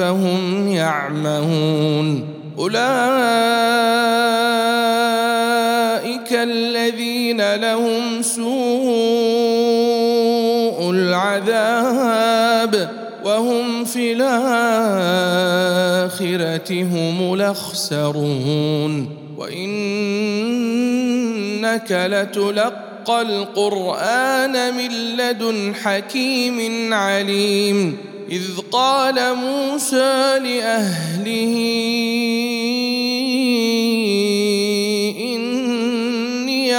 فهم يعمهون. أولئك الذين لهم سوء العذاب وهم في الآخرة هم الأخسرون. وإنك لتلقى القرآن من لدن حكيم عليم. إذ قال موسى لأهله إني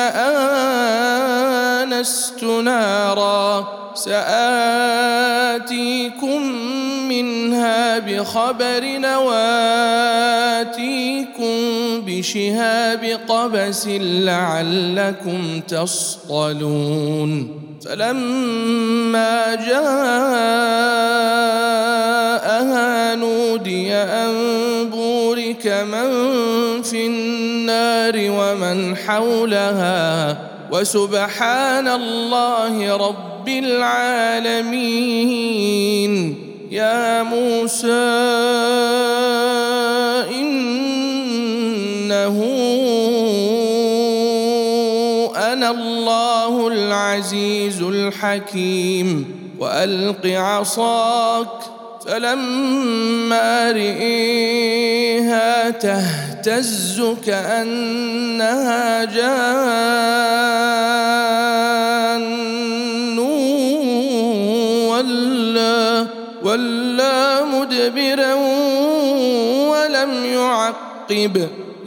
آنست نارا سآتيكم منها بخبر وآتيكم بشهاب قبس لعلكم تصطلون. فلما جاءها نودي أن بورك من في النار ومن حولها وسبحان الله رب العالمين. يا موسى إنه أنا الله العزيز الحكيم. وألق عصاك فلما رئيها تهتز كأنها جان. ولا ولا مدبرا ولم يعقب.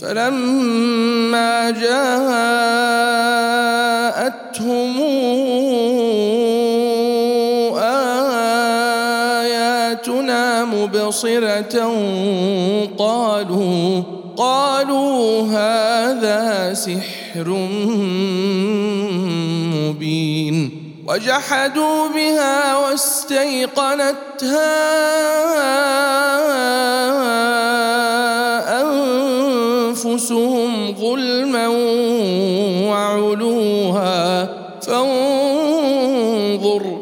فلما جاءتهم آياتنا مبصرة قالوا قالوا هذا سحر مبين. وجحدوا بها واستيقنتها. أنفسهم ظلما وعلوها فانظر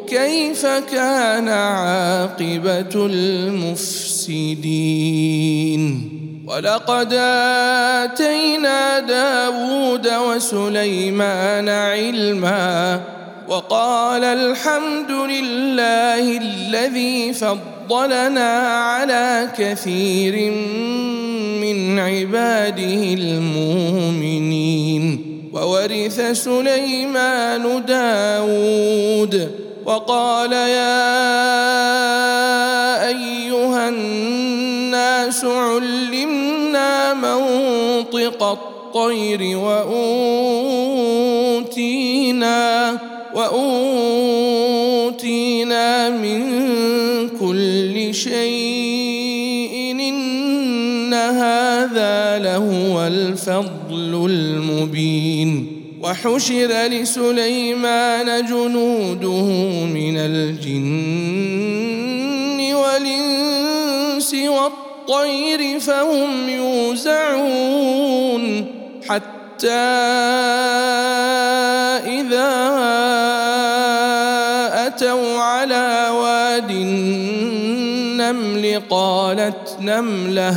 كيف كان عاقبة المفسدين. ولقد آتينا داود وسليمان علما وقال الحمد لله الذي فضلنا على كثير من عباده المؤمنين وورث سليمان داود وقال يا أيها الناس علمنا منطق الطير وأوتينا وأوتينا من كل شيء الفضل المبين وحشر لسليمان جنوده من الجن والإنس والطير فهم يوزعون حتى إذا أتوا على واد النمل قالت نملة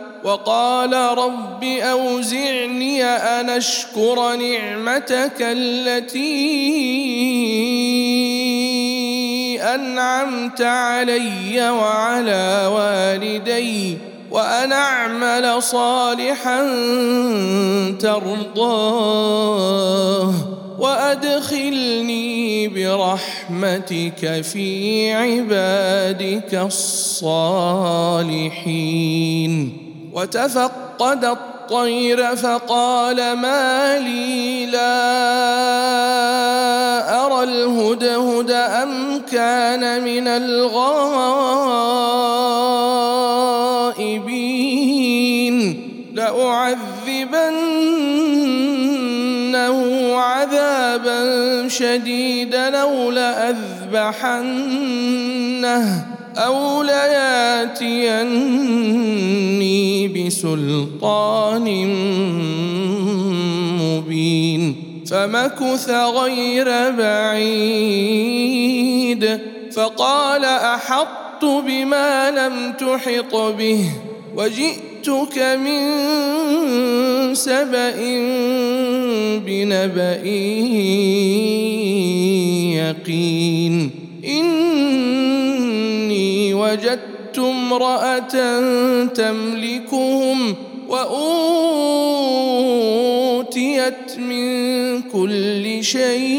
وقال رب أوزعني أن أشكر نعمتك التي أنعمت علي وعلى والدي وأن أعمل صالحا ترضاه وأدخلني برحمتك في عبادك الصالحين. وتفقد الطير فقال ما لي لا أرى الهدهد أم كان من الغائبين لأعذبنه عذابا شديدا أو لأذبحنه أو لياتيني بسلطان مبين فمكث غير بعيد فقال أحطت بما لم تحط به وجئتك من سبأ بنبأ يقين وجدت امرأة تملكهم وأوتيت من كل شيء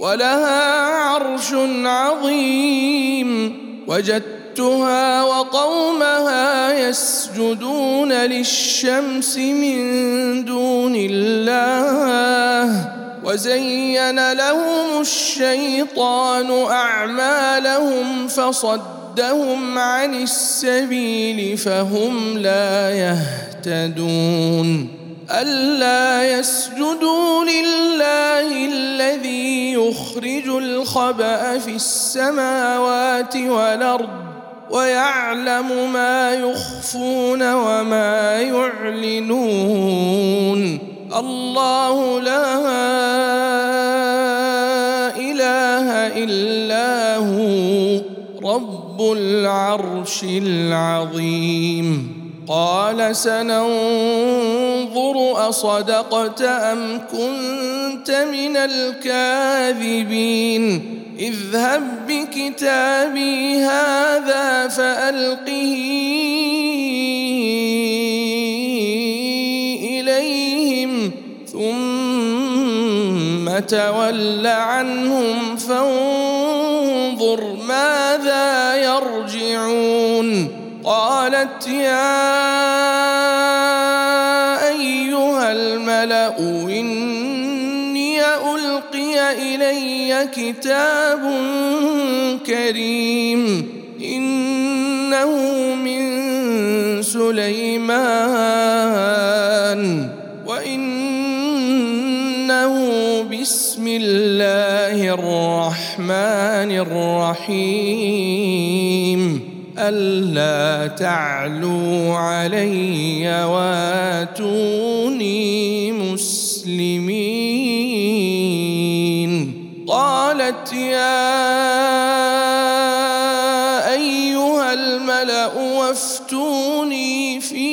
ولها عرش عظيم وجدتها وقومها يسجدون للشمس من دون الله وزين لهم الشيطان أعمالهم فصدهم عن السبيل فهم لا يهتدون ألا يسجدوا لله الذي يخرج الخبأ في السماوات والأرض ويعلم ما يخفون وما يعلنون الله لا إله إلا هو رب العرش العظيم. قال سننظر أصدقت أم كنت من الكاذبين. اذهب بكتابي هذا فألقه ثم تول عنهم فانظر ماذا يرجعون. قالت يا أيها الملأ إني ألقي إلي كتاب كريم إنه من سليمان. الله الرحمن الرحيم. ألا تعلوا علي واتوني مسلمين. قالت يا أيها الملأ وافتوني في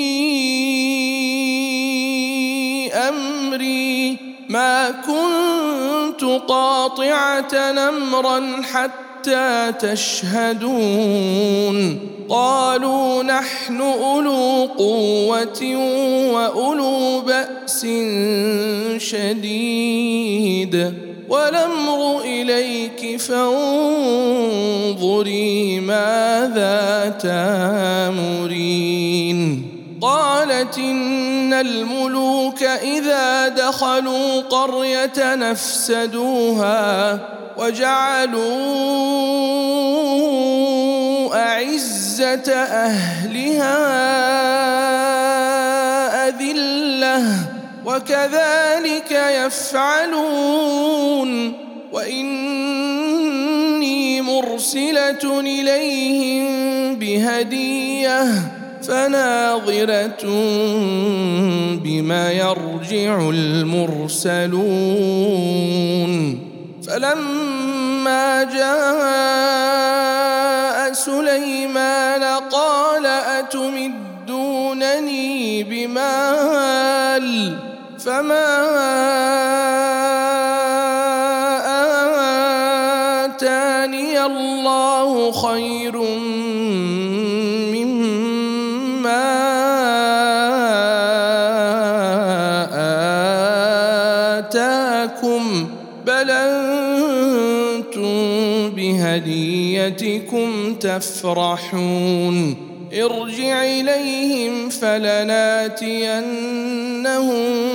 أمري. ما كنت قاطعة نمرا حتى تشهدون. قالوا نحن أولو قوة وأولو بأس شديد. والأمر إليك فانظري ماذا تامرين. قالت إن الملوك إذا دخلوا قرية نفسدوها وجعلوا أعزة أهلها أذلة وكذلك يفعلون وإني مرسلة إليهم بهدية فناظرة بما يرجع المرسلون. فلما جاء سليمان قال أتمدونني بمال؟ فما آتاني الله خير تفرحون. ارجع إليهم فلناتينهم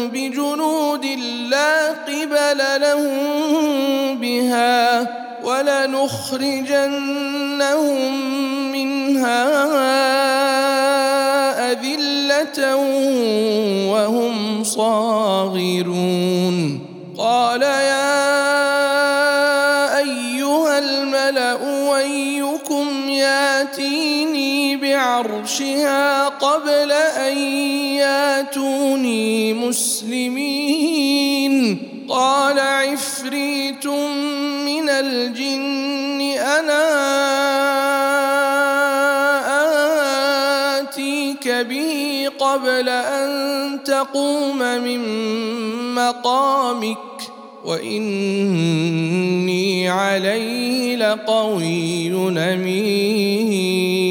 بجنود لا قبل لهم بها ولنخرجنهم منها أذلة وهم صاغرون. قال يا بعرشها قبل أن ياتوني مسلمين. قال عفريت من الجن أنا آتيك به قبل أن تقوم من مقامك وإني عليه لقوي امين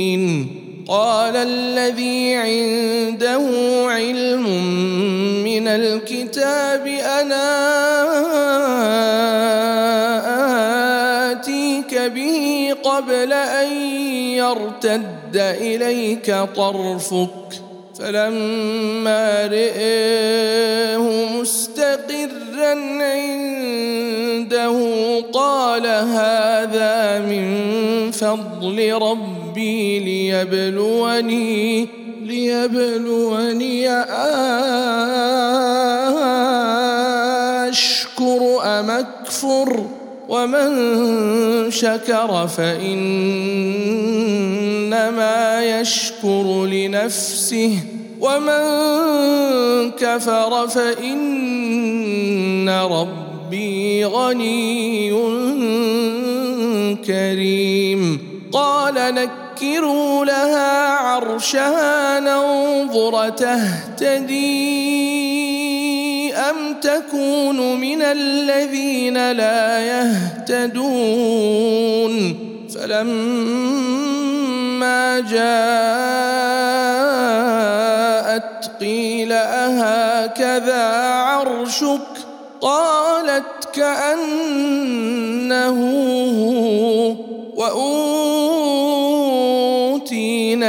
قال الذي عنده علم من الكتاب أنا آتيك به قبل أن يرتد إليك طرفك. فلما رئه مستقرا عنده قال هذا من فضل ربي ليبلوني ليبلوني أشكر أم أكفر ومن شكر فإنما يشكر لنفسه ومن كفر فإن ربي غني كريم. قال نكروا لها عرشها ننظر تهتدي أم تكون من الذين لا يهتدون فلما جاءت قيل أهكذا عرشك قالت كأنه هو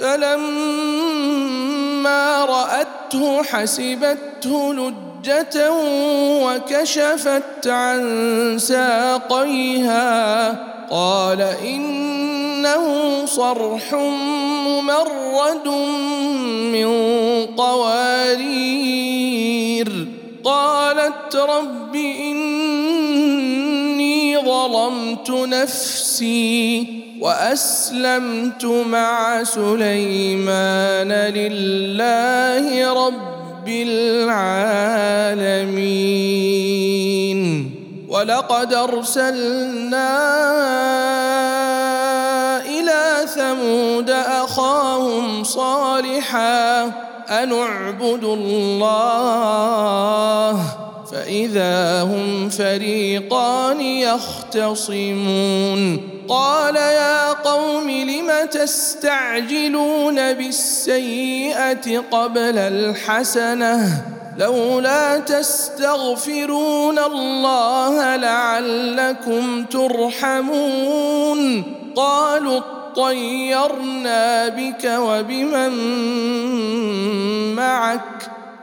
فلما رأته حسبته لجة وكشفت عن ساقيها. قال إنه صرح ممرد من قوارير. قالت رب إني ظلمت نفسي. وأسلمت مع سليمان لله رب العالمين. ولقد أرسلنا إلى ثمود أخاهم صالحا أن اعبدوا الله فإذا هم فريقان يختصمون. قال يا قوم لم تستعجلون بالسيئة قبل الحسنة؟ لولا تستغفرون الله لعلكم ترحمون. قالوا اطيرنا بك وبمن معك؟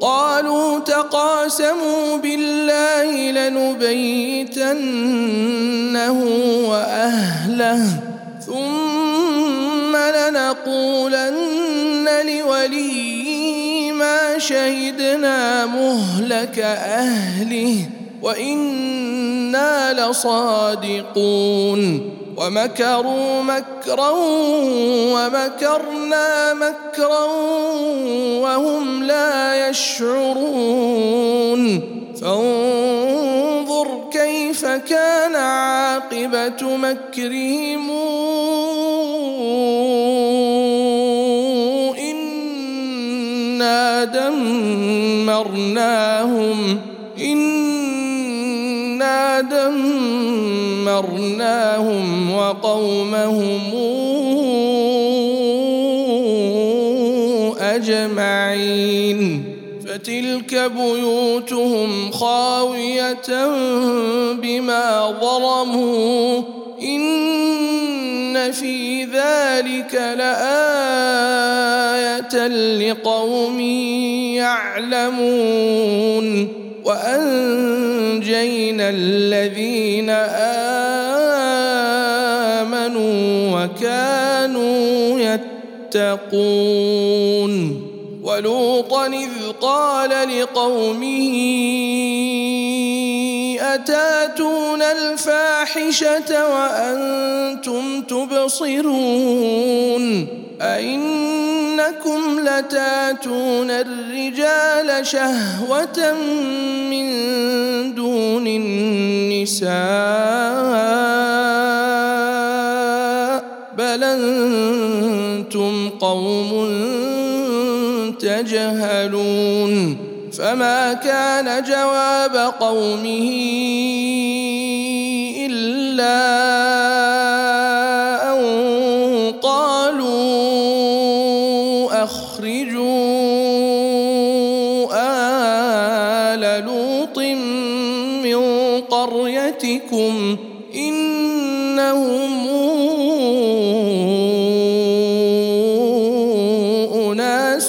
قالوا تقاسموا بالله لنبيتنه وأهله ثم لنقولن لولي ما شهدنا مهلك أهله وإنا لصادقون ومكروا مكرا ومكرنا مكرا وهم لا يشعرون. فانظر كيف كان عاقبة مكرهم. إنا دمرناهم. إنا دمرناهم. وقومهم أجمعين فتلك بيوتهم خاوية بما ظلموا إن في ذلك لآية لقوم يعلمون وأنجينا الذين آمنوا يتقون. ولوطا إذ قال لقومه أتاتون الفاحشة وأنتم تبصرون؟ أئنكم لتاتون الرجال شهوة من دون النساء؟ بل أنتم قوم تجهلون فما كان جواب قومه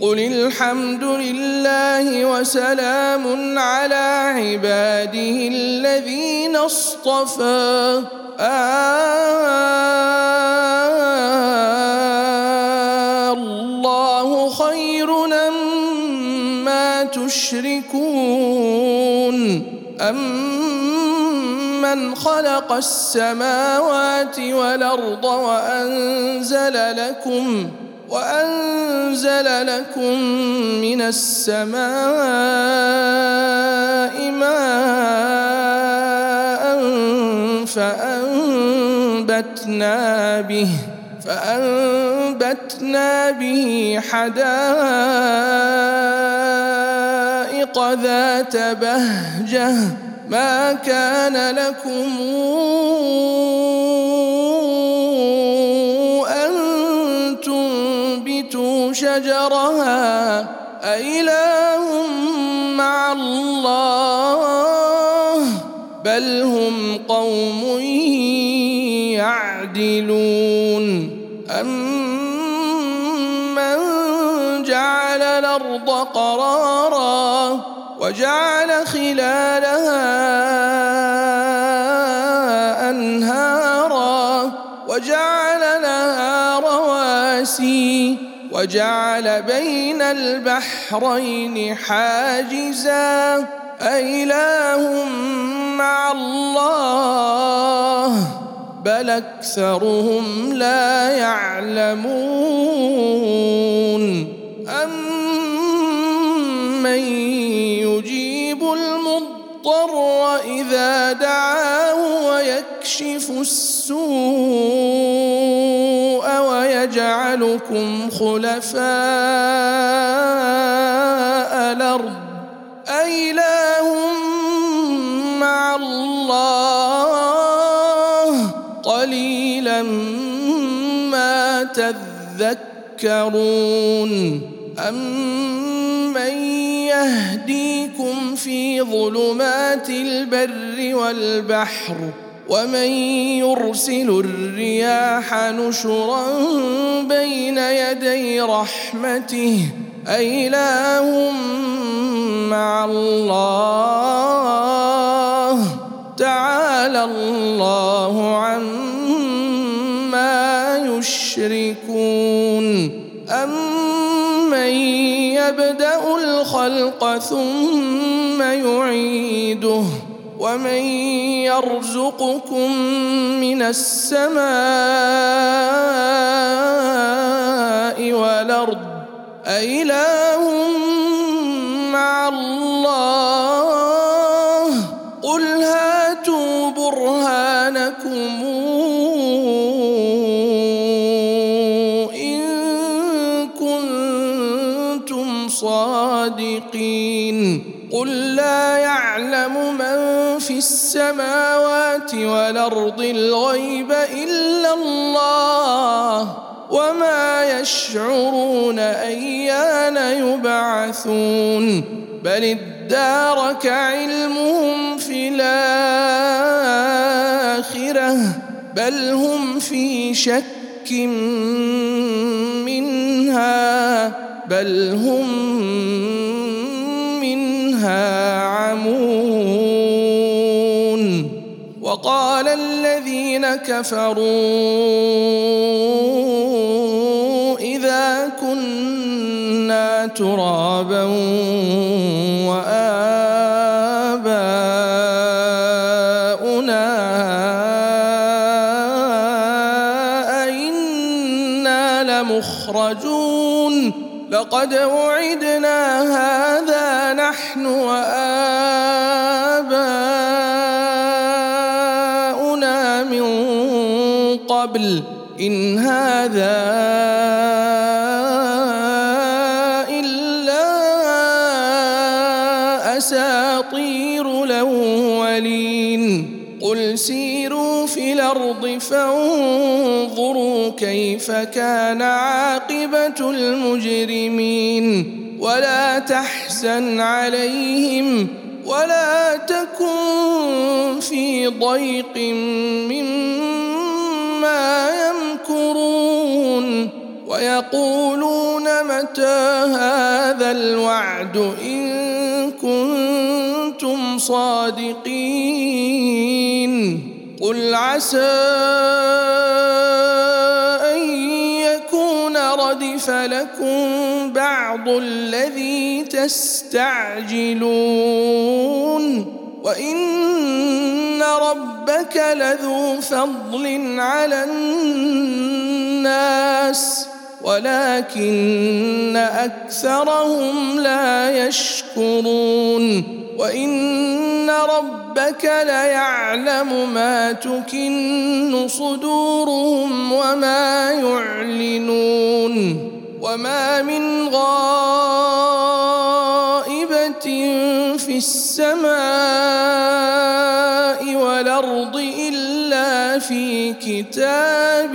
قل الحمد لله وسلام على عباده الذين اصطفى. آه الله خير أما تشركون. أمن خلق السماوات والأرض وأنزل لكم وأنزل لكم من السماء ماء فأنبتنا به فأنبتنا به حدائق ذات بهجة ما كان لكم شجرها أإله مع الله بل هم قوم يعدلون أمن جعل الأرض قرارا وجعل خلالها أنهارا وجعل لها رواسي وجعل بين البحرين حاجزا. أإله مع الله بل أكثرهم لا يعلمون. أمن يجيب المضطر إذا دعاه ويكشف السوء ويجعلكم خلفاء الأرض. أإله مع الله. قليلا ما تذكرون. أمن يهديكم في ظلمات البر والبحر؟ ومن يرسل الرياح نشرا بين يدي رحمته أإله مع الله. تعالى الله عما يشركون. أمن يبدأ الخلق ثم يعيده؟ ومن يرزقكم من السماء والأرض أإله مع الله السماوات والأرض الغيب إلا الله وما يشعرون أيان يبعثون بل ادارك علمهم في الآخرة بل هم في شك منها بل هم منها وقال الذين كفروا إذا كنا ترابا وآباؤنا أئنا لمخرجون لقد وعدنا هذا نحن وآباؤنا قبل إن هذا إلا أساطير الأولين. قل سيروا في الأرض فانظروا كيف كان عاقبة المجرمين. ولا تحزن عليهم ولا تكن في ضيق مما ويقولون متى هذا الوعد إن كنتم صادقين قل عسى أن يكون ردف لكم بعض الذي تستعجلون وإن ربك لذو فضل على الناس ولكن أكثرهم لا يشكرون وإن ربك ليعلم ما تكن صدورهم وما يعلنون وما من غائبة في السماء والأرض إلا في كتاب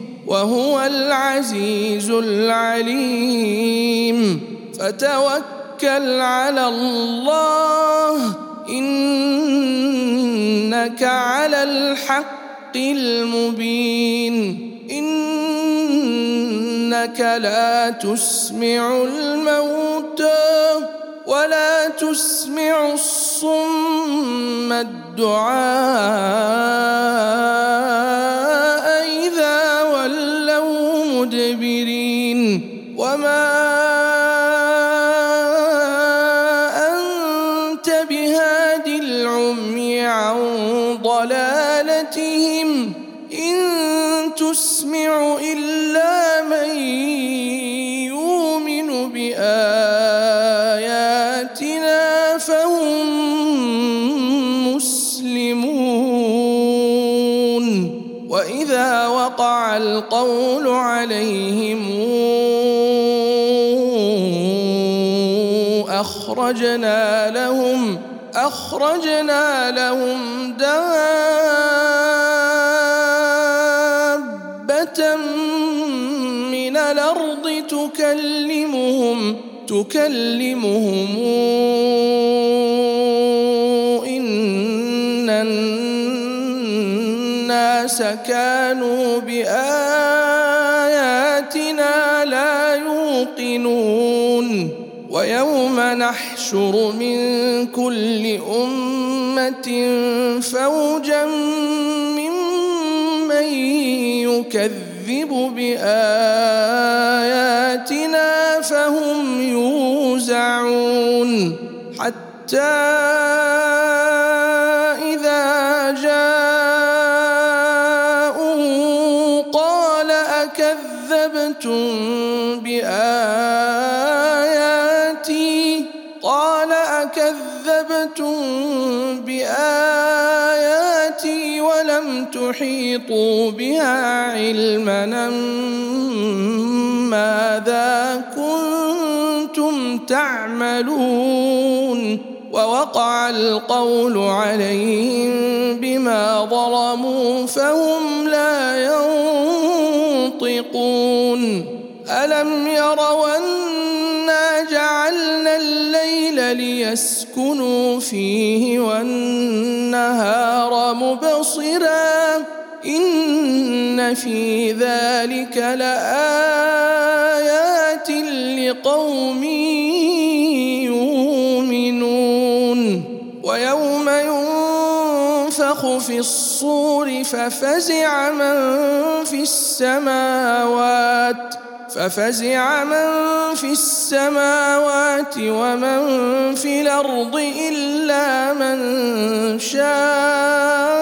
وهو العزيز العليم. فتوكل على الله إنك على الحق المبين. إنك لا تسمع الموتى ولا تسمع الصم الدعاء. مدبرين وما أنت بهاد العمي عن ضلالتهم إن تسمع إلا أخرجنا لهم أخرجنا لهم دابة من الأرض تكلمهم تكلمهم إن الناس كانوا بآياتنا لا يوقنون. ويوم نحشر من كل أمة فوجا ممن يكذب بآياتنا فهم يوزعون حتى ولم تحيطوا بها علما ماذا كنتم تعملون ووقع القول عليهم بما ظلموا فهم لا ينطقون الم يروا انا جعلنا الليل ليسكنوا فيه والنهار مبصرا إن في ذلك لآيات لقوم ويوم ينفخ في الصور ففزع من في السماوات ففزع من في السماوات ومن في الأرض إلا من شاء.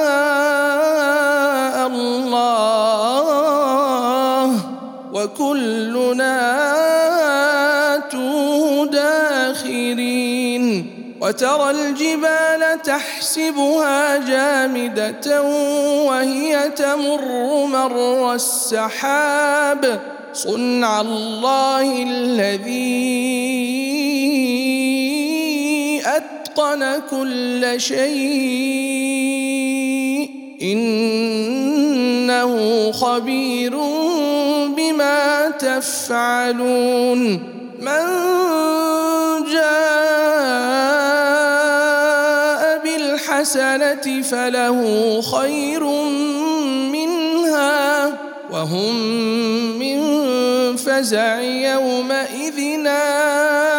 وكلنا اتوه داخرين. وترى الجبال تحسبها جامدة وهي تمر مر السحاب. صنع الله الذي أتقن كل شيء. إنه خبير بما تفعلون. من جاء بالحسنة فله خير منها وهم من الفزع يومئذ آمنون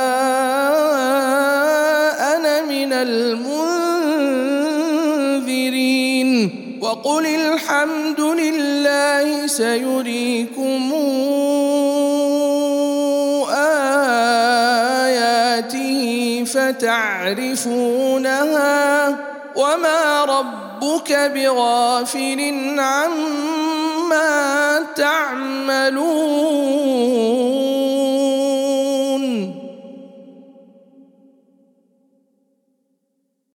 وقل الحمد لله سيريكم اياته فتعرفونها وما رب ربك بغافل عما تعملون